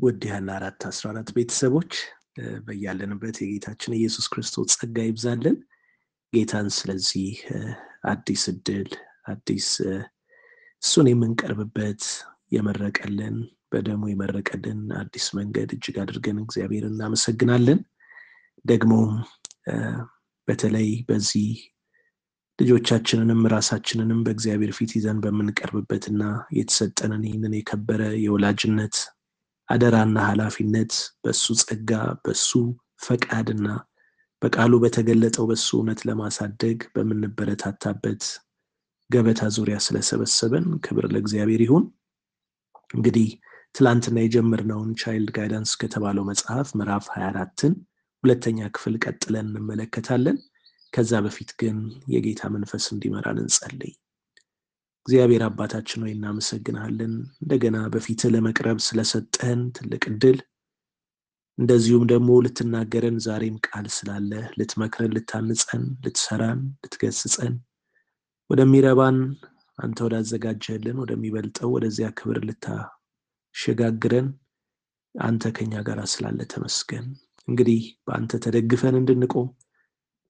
ውድ ያለ አራት አስራ አራት ቤተሰቦች በያለንበት የጌታችን የኢየሱስ ክርስቶስ ጸጋ ይብዛልን። ጌታን ስለዚህ አዲስ እድል አዲስ እሱን የምንቀርብበት የመረቀልን በደሙ የመረቀልን አዲስ መንገድ እጅግ አድርገን እግዚአብሔር እናመሰግናለን። ደግሞም በተለይ በዚህ ልጆቻችንንም ራሳችንንም በእግዚአብሔር ፊት ይዘን በምንቀርብበትና የተሰጠንን ይህንን የከበረ የወላጅነት አደራና ኃላፊነት በሱ ጸጋ በሱ ፈቃድና በቃሉ በተገለጠው በሱ እውነት ለማሳደግ በምንበረታታበት ገበታ ዙሪያ ስለሰበሰበን ክብር ለእግዚአብሔር ይሁን። እንግዲህ ትላንትና የጀመርነውን ቻይልድ ጋይዳንስ ከተባለው መጽሐፍ ምዕራፍ 24ን ሁለተኛ ክፍል ቀጥለን እንመለከታለን። ከዛ በፊት ግን የጌታ መንፈስ እንዲመራን እንጸልይ። እግዚአብሔር አባታችን ሆይ እናመሰግናለን፣ እንደገና በፊት ለመቅረብ ስለሰጠህን ትልቅ እድል፣ እንደዚሁም ደግሞ ልትናገረን ዛሬም ቃል ስላለ ልትመክረን፣ ልታንጸን፣ ልትሰራን፣ ልትገስጸን ወደሚረባን አንተ ወዳዘጋጀህልን ወደሚበልጠው ወደዚያ ክብር ልታሸጋግረን አንተ ከኛ ጋር ስላለ ተመስገን። እንግዲህ በአንተ ተደግፈን እንድንቆም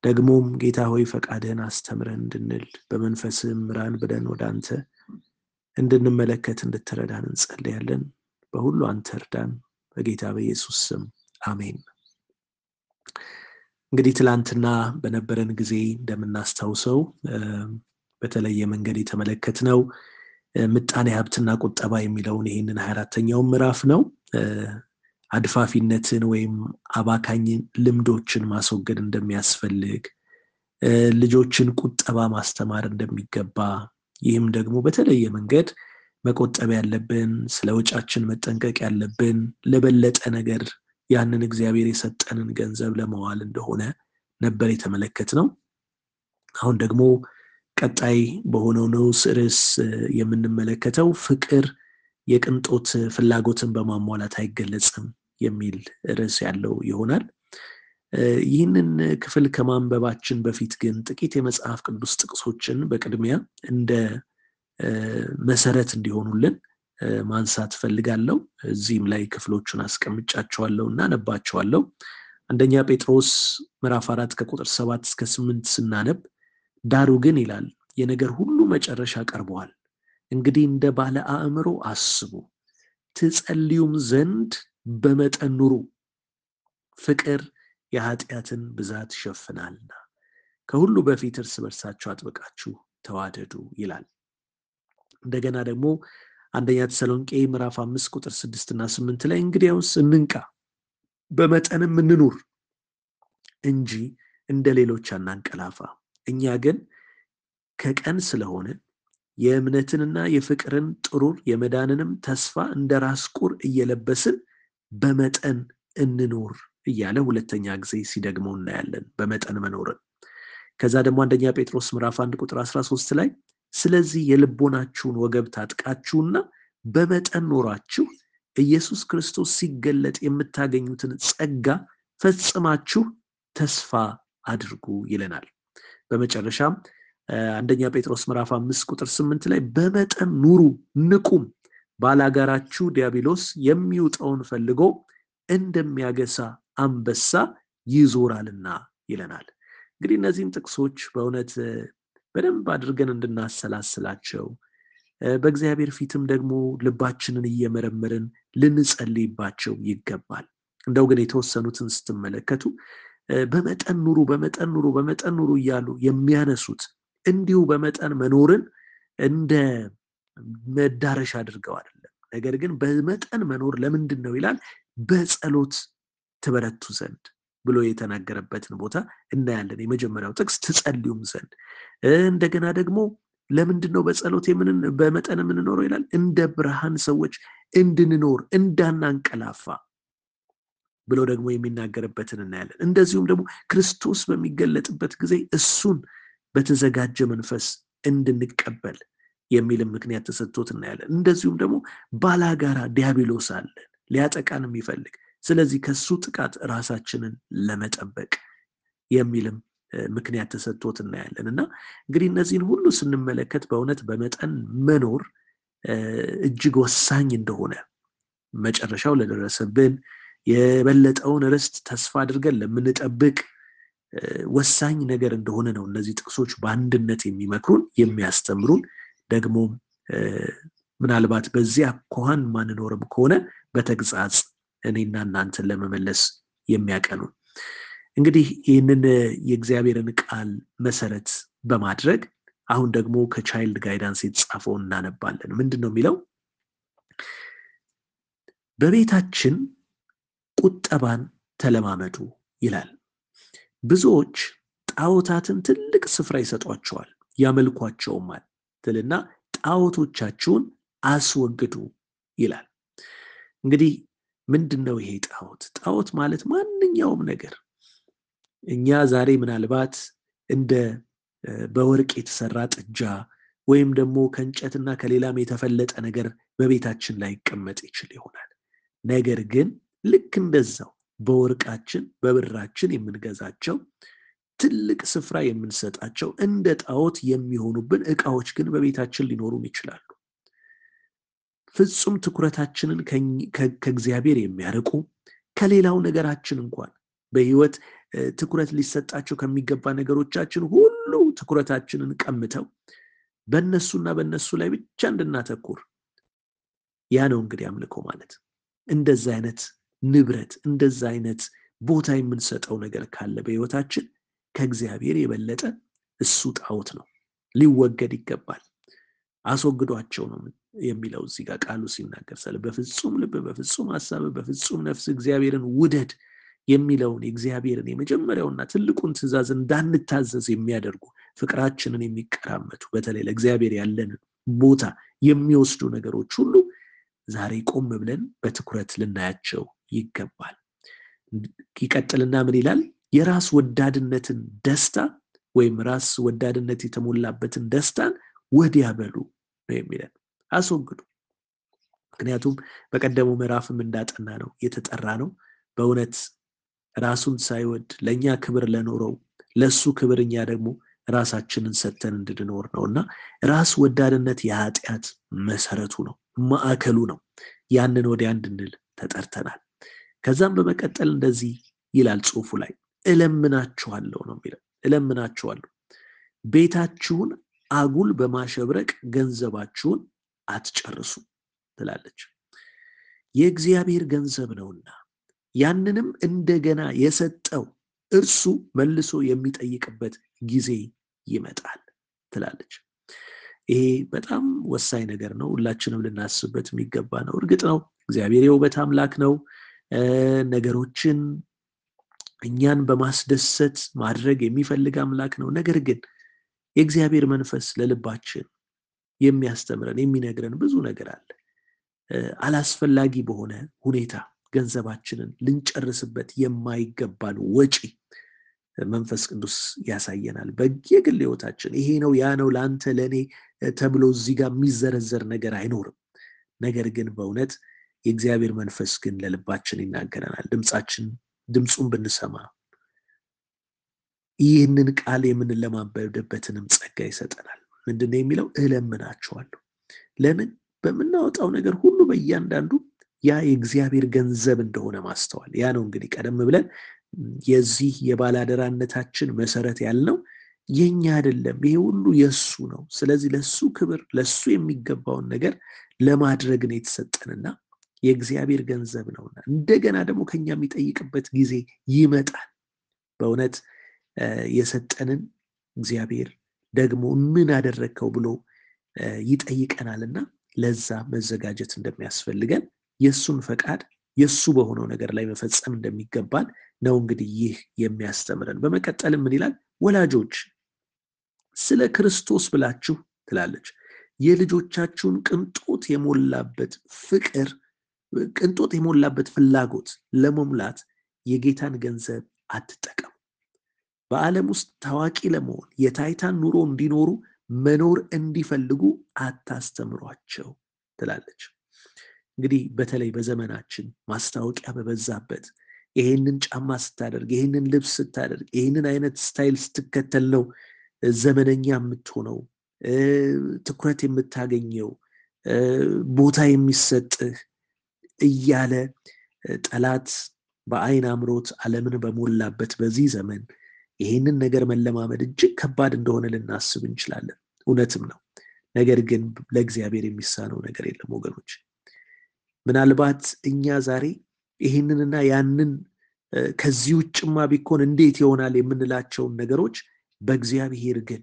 ደግሞም ጌታ ሆይ ፈቃድህን አስተምረን እንድንል በመንፈስህም ምራን ብለን ወደ አንተ እንድንመለከት እንድትረዳን እንጸልያለን። በሁሉ አንተ እርዳን፣ በጌታ በኢየሱስ ስም አሜን። እንግዲህ ትላንትና በነበረን ጊዜ እንደምናስታውሰው በተለየ መንገድ የተመለከትነው ምጣኔ ሀብትና ቁጠባ የሚለውን ይህንን ሀያ አራተኛውን ምዕራፍ ነው። አድፋፊነትን ወይም አባካኝ ልምዶችን ማስወገድ እንደሚያስፈልግ፣ ልጆችን ቁጠባ ማስተማር እንደሚገባ፣ ይህም ደግሞ በተለየ መንገድ መቆጠብ ያለብን ስለ ወጫችን መጠንቀቅ ያለብን ለበለጠ ነገር ያንን እግዚአብሔር የሰጠንን ገንዘብ ለመዋል እንደሆነ ነበር የተመለከት ነው። አሁን ደግሞ ቀጣይ በሆነው ንዑስ ርዕስ የምንመለከተው ፍቅር የቅንጦት ፍላጎትን በማሟላት አይገለጽም የሚል ርዕስ ያለው ይሆናል። ይህንን ክፍል ከማንበባችን በፊት ግን ጥቂት የመጽሐፍ ቅዱስ ጥቅሶችን በቅድሚያ እንደ መሰረት እንዲሆኑልን ማንሳት ፈልጋለሁ። እዚህም ላይ ክፍሎቹን አስቀምጫቸዋለሁ እና ነባቸዋለሁ። አንደኛ ጴጥሮስ ምዕራፍ አራት ከቁጥር ሰባት እስከ ስምንት ስናነብ ዳሩ ግን ይላል የነገር ሁሉ መጨረሻ ቀርበዋል። እንግዲህ እንደ ባለ አእምሮ አስቡ፣ ትጸልዩም ዘንድ በመጠን ኑሩ፣ ፍቅር የኃጢአትን ብዛት ይሸፍናልና፣ ከሁሉ በፊት እርስ በርሳችሁ አጥብቃችሁ ተዋደዱ ይላል። እንደገና ደግሞ አንደኛ ተሰሎንቄ ምዕራፍ አምስት ቁጥር ስድስት እና ስምንት ላይ እንግዲያውስ እንንቃ፣ በመጠንም እንኑር እንጂ እንደ ሌሎች አናንቀላፋ እኛ ግን ከቀን ስለሆነ የእምነትንና የፍቅርን ጥሩር የመዳንንም ተስፋ እንደ ራስ ቁር እየለበስን በመጠን እንኖር እያለ ሁለተኛ ጊዜ ሲደግመው እናያለን። በመጠን መኖርን። ከዛ ደግሞ አንደኛ ጴጥሮስ ምዕራፍ አንድ ቁጥር 13 ላይ ስለዚህ የልቦናችሁን ወገብ ታጥቃችሁና በመጠን ኖራችሁ ኢየሱስ ክርስቶስ ሲገለጥ የምታገኙትን ጸጋ ፈጽማችሁ ተስፋ አድርጉ ይለናል። በመጨረሻም አንደኛ ጴጥሮስ ምዕራፍ አምስት ቁጥር ስምንት ላይ በመጠን ኑሩ ንቁም፣ ባላጋራችሁ ዲያብሎስ የሚውጠውን ፈልጎ እንደሚያገሳ አንበሳ ይዞራልና ይለናል። እንግዲህ እነዚህን ጥቅሶች በእውነት በደንብ አድርገን እንድናሰላስላቸው በእግዚአብሔር ፊትም ደግሞ ልባችንን እየመረመርን ልንጸልይባቸው ይገባል። እንደው ግን የተወሰኑትን ስትመለከቱ በመጠን ኑሩ በመጠን ኑሩ በመጠን ኑሩ እያሉ የሚያነሱት እንዲሁ በመጠን መኖርን እንደ መዳረሻ አድርገው አይደለም። ነገር ግን በመጠን መኖር ለምንድን ነው ይላል፣ በጸሎት ትበረቱ ዘንድ ብሎ የተናገረበትን ቦታ እናያለን። የመጀመሪያው ጥቅስ ትጸልዩም ዘንድ እንደገና ደግሞ ለምንድን ነው በጸሎት በመጠን የምንኖረው ይላል፣ እንደ ብርሃን ሰዎች እንድንኖር እንዳናንቀላፋ ብሎ ደግሞ የሚናገርበትን እናያለን። እንደዚሁም ደግሞ ክርስቶስ በሚገለጥበት ጊዜ እሱን በተዘጋጀ መንፈስ እንድንቀበል የሚልም ምክንያት ተሰጥቶት እናያለን። እንደዚሁም ደግሞ ባላጋራ ዲያብሎስ አለን ሊያጠቃን የሚፈልግ። ስለዚህ ከሱ ጥቃት ራሳችንን ለመጠበቅ የሚልም ምክንያት ተሰጥቶት እናያለን። እና እንግዲህ እነዚህን ሁሉ ስንመለከት በእውነት በመጠን መኖር እጅግ ወሳኝ እንደሆነ መጨረሻው ለደረሰብን የበለጠውን ርስት ተስፋ አድርገን ለምንጠብቅ ወሳኝ ነገር እንደሆነ ነው እነዚህ ጥቅሶች በአንድነት የሚመክሩን የሚያስተምሩን ደግሞም ምናልባት በዚያ አኳኋን ማንኖርም ከሆነ በተግሳጽ እኔና እናንተን ለመመለስ የሚያቀኑን እንግዲህ ይህንን የእግዚአብሔርን ቃል መሰረት በማድረግ አሁን ደግሞ ከቻይልድ ጋይዳንስ የተጻፈው እናነባለን። ምንድን ነው የሚለው? በቤታችን ቁጠባን ተለማመዱ ይላል። ብዙዎች ጣዖታትን ትልቅ ስፍራ ይሰጧቸዋል ያመልኳቸውማል ትልና ጣዖቶቻችሁን አስወግዱ ይላል። እንግዲህ ምንድን ነው ይሄ ጣዖት? ጣዖት ማለት ማንኛውም ነገር። እኛ ዛሬ ምናልባት እንደ በወርቅ የተሰራ ጥጃ ወይም ደግሞ ከእንጨትና ከሌላም የተፈለጠ ነገር በቤታችን ላይ ይቀመጥ ይችል ይሆናል። ነገር ግን ልክ እንደዛው በወርቃችን በብራችን የምንገዛቸው ትልቅ ስፍራ የምንሰጣቸው እንደ ጣዖት የሚሆኑብን እቃዎች ግን በቤታችን ሊኖሩን ይችላሉ። ፍጹም ትኩረታችንን ከእግዚአብሔር የሚያርቁ ከሌላው ነገራችን እንኳን በህይወት ትኩረት ሊሰጣቸው ከሚገባ ነገሮቻችን ሁሉ ትኩረታችንን ቀምተው በእነሱና በእነሱ ላይ ብቻ እንድናተኩር። ያ ነው እንግዲህ አምልኮ ማለት። እንደዛ አይነት ንብረት እንደዛ አይነት ቦታ የምንሰጠው ነገር ካለ በህይወታችን ከእግዚአብሔር የበለጠ እሱ ጣዖት ነው። ሊወገድ ይገባል። አስወግዷቸው ነው የሚለው እዚህ ጋር ቃሉ ሲናገር ስለ በፍጹም ልብ በፍጹም ሀሳብ በፍጹም ነፍስ እግዚአብሔርን ውደድ የሚለውን የእግዚአብሔርን የመጀመሪያውና ትልቁን ትእዛዝ እንዳንታዘዝ የሚያደርጉ ፍቅራችንን የሚቀራመቱ በተለይ ለእግዚአብሔር ያለንን ቦታ የሚወስዱ ነገሮች ሁሉ ዛሬ ቆም ብለን በትኩረት ልናያቸው ይገባል። ይቀጥልና ምን ይላል የራስ ወዳድነትን ደስታ ወይም ራስ ወዳድነት የተሞላበትን ደስታን ወዲያ በሉ ነው የሚለን። አስወግዱ። ምክንያቱም በቀደሙ ምዕራፍም እንዳጠና ነው የተጠራ ነው በእውነት ራሱን ሳይወድ ለእኛ ክብር ለኖረው ለእሱ ክብር እኛ ደግሞ ራሳችንን ሰተን እንድንኖር ነው እና ራስ ወዳድነት የኃጢአት መሰረቱ ነው ማዕከሉ ነው። ያንን ወዲያ እንድንል ተጠርተናል። ከዛም በመቀጠል እንደዚህ ይላል ጽሁፉ ላይ እለምናችኋለሁ ነው የሚለው። እለምናችኋለሁ። ቤታችሁን አጉል በማሸብረቅ ገንዘባችሁን አትጨርሱ ትላለች። የእግዚአብሔር ገንዘብ ነውና ያንንም እንደገና የሰጠው እርሱ መልሶ የሚጠይቅበት ጊዜ ይመጣል ትላለች። ይሄ በጣም ወሳኝ ነገር ነው። ሁላችንም ልናስብበት የሚገባ ነው። እርግጥ ነው። እግዚአብሔር የውበት አምላክ ነው። ነገሮችን እኛን በማስደሰት ማድረግ የሚፈልግ አምላክ ነው። ነገር ግን የእግዚአብሔር መንፈስ ለልባችን የሚያስተምረን የሚነግረን ብዙ ነገር አለ። አላስፈላጊ በሆነ ሁኔታ ገንዘባችንን ልንጨርስበት የማይገባን ወጪ መንፈስ ቅዱስ ያሳየናል። በየግል ህይወታችን ይሄ ነው ያ ነው ለአንተ ለእኔ ተብሎ እዚህ ጋር የሚዘረዘር ነገር አይኖርም። ነገር ግን በእውነት የእግዚአብሔር መንፈስ ግን ለልባችን ይናገረናል። ድምፃችን ድምፁን ብንሰማ ይህንን ቃል የምንለማበድበትንም ጸጋ ይሰጠናል። ምንድን የሚለው? እለምናችኋለሁ። ለምን? በምናወጣው ነገር ሁሉ በእያንዳንዱ ያ የእግዚአብሔር ገንዘብ እንደሆነ ማስተዋል። ያ ነው እንግዲህ ቀደም ብለን የዚህ የባላደራነታችን መሰረት ያልነው። የኛ አይደለም። ይሄ ሁሉ የእሱ ነው። ስለዚህ ለሱ ክብር ለሱ የሚገባውን ነገር ለማድረግ ነው የተሰጠንና የእግዚአብሔር ገንዘብ ነውና። እንደገና ደግሞ ከኛ የሚጠይቅበት ጊዜ ይመጣል። በእውነት የሰጠንን እግዚአብሔር ደግሞ ምን አደረግከው ብሎ ይጠይቀናልና ለዛ መዘጋጀት እንደሚያስፈልገን የእሱን ፈቃድ የእሱ በሆነው ነገር ላይ መፈጸም እንደሚገባን ነው እንግዲህ ይህ የሚያስተምረን። በመቀጠልም ምን ይላል? ወላጆች ስለ ክርስቶስ ብላችሁ ትላለች። የልጆቻችሁን ቅንጦት የሞላበት ፍቅር ቅንጦት የሞላበት ፍላጎት ለመሙላት የጌታን ገንዘብ አትጠቀሙ በዓለም ውስጥ ታዋቂ ለመሆን የታይታን ኑሮ እንዲኖሩ መኖር እንዲፈልጉ አታስተምሯቸው ትላለች። እንግዲህ በተለይ በዘመናችን ማስታወቂያ በበዛበት ይሄንን ጫማ ስታደርግ ይሄንን ልብስ ስታደርግ ይሄንን አይነት ስታይል ስትከተል ነው ዘመነኛ የምትሆነው ትኩረት የምታገኘው ቦታ የሚሰጥህ እያለ ጠላት በአይን አምሮት ዓለምን በሞላበት በዚህ ዘመን ይሄንን ነገር መለማመድ እጅግ ከባድ እንደሆነ ልናስብ እንችላለን። እውነትም ነው። ነገር ግን ለእግዚአብሔር የሚሳነው ነገር የለም ወገኖች። ምናልባት እኛ ዛሬ ይህንንና ያንን ከዚህ ውጭማ ቢኮን እንዴት ይሆናል የምንላቸውን ነገሮች በእግዚአብሔር ግን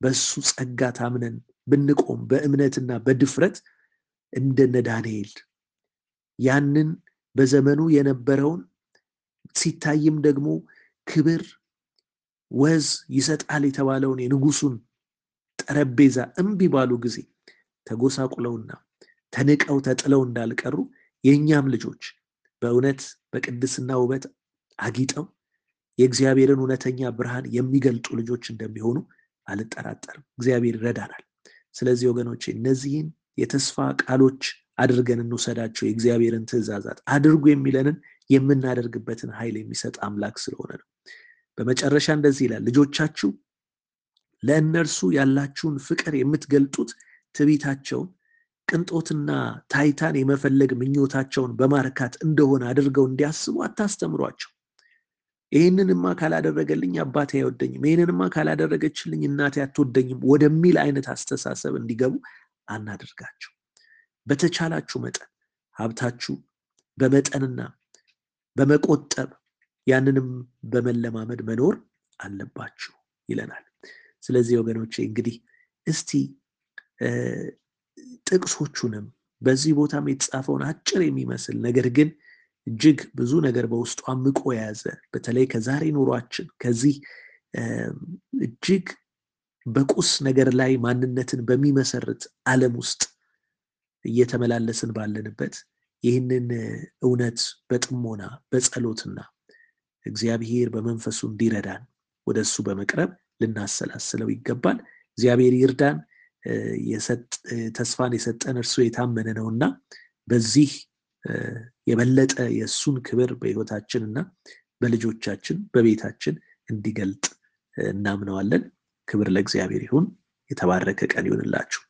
በሱ ጸጋ ታምነን ብንቆም በእምነትና በድፍረት እንደነ ዳንኤል ያንን በዘመኑ የነበረውን ሲታይም ደግሞ ክብር ወዝ ይሰጣል የተባለውን የንጉሱን ጠረጴዛ እምቢ ባሉ ጊዜ ተጎሳቁለውና ተንቀው ተጥለው እንዳልቀሩ የእኛም ልጆች በእውነት በቅድስና ውበት አጊጠው የእግዚአብሔርን እውነተኛ ብርሃን የሚገልጡ ልጆች እንደሚሆኑ አልጠራጠርም። እግዚአብሔር ይረዳናል። ስለዚህ ወገኖቼ እነዚህን የተስፋ ቃሎች አድርገን እንውሰዳቸው። የእግዚአብሔርን ትእዛዛት አድርጉ የሚለንን የምናደርግበትን ኃይል የሚሰጥ አምላክ ስለሆነ ነው። በመጨረሻ እንደዚህ ይላል፣ ልጆቻችሁ ለእነርሱ ያላችሁን ፍቅር የምትገልጡት ትዕቢታቸውን፣ ቅንጦትና ታይታን የመፈለግ ምኞታቸውን በማርካት እንደሆነ አድርገው እንዲያስቡ አታስተምሯቸው። ይህንንማ ካላደረገልኝ አባቴ አይወደኝም፣ ይህንንማ ካላደረገችልኝ እናቴ አትወደኝም ወደሚል አይነት አስተሳሰብ እንዲገቡ አናደርጋቸው። በተቻላችሁ መጠን ሀብታችሁ በመጠንና በመቆጠብ ያንንም በመለማመድ መኖር አለባችሁ ይለናል። ስለዚህ ወገኖቼ እንግዲህ እስቲ ጥቅሶቹንም በዚህ ቦታም የተጻፈውን አጭር የሚመስል ነገር ግን እጅግ ብዙ ነገር በውስጡ አምቆ የያዘ በተለይ ከዛሬ ኑሯችን ከዚህ እጅግ በቁስ ነገር ላይ ማንነትን በሚመሰርት ዓለም ውስጥ እየተመላለስን ባለንበት ይህንን እውነት በጥሞና በጸሎትና እግዚአብሔር በመንፈሱ እንዲረዳን ወደ እሱ በመቅረብ ልናሰላስለው ይገባል። እግዚአብሔር ይርዳን። ተስፋን የሰጠን እርሱ የታመነ ነውና በዚህ የበለጠ የእሱን ክብር በሕይወታችን እና በልጆቻችን በቤታችን እንዲገልጥ እናምነዋለን። ክብር ለእግዚአብሔር ይሁን። የተባረከ ቀን ይሁንላችሁ።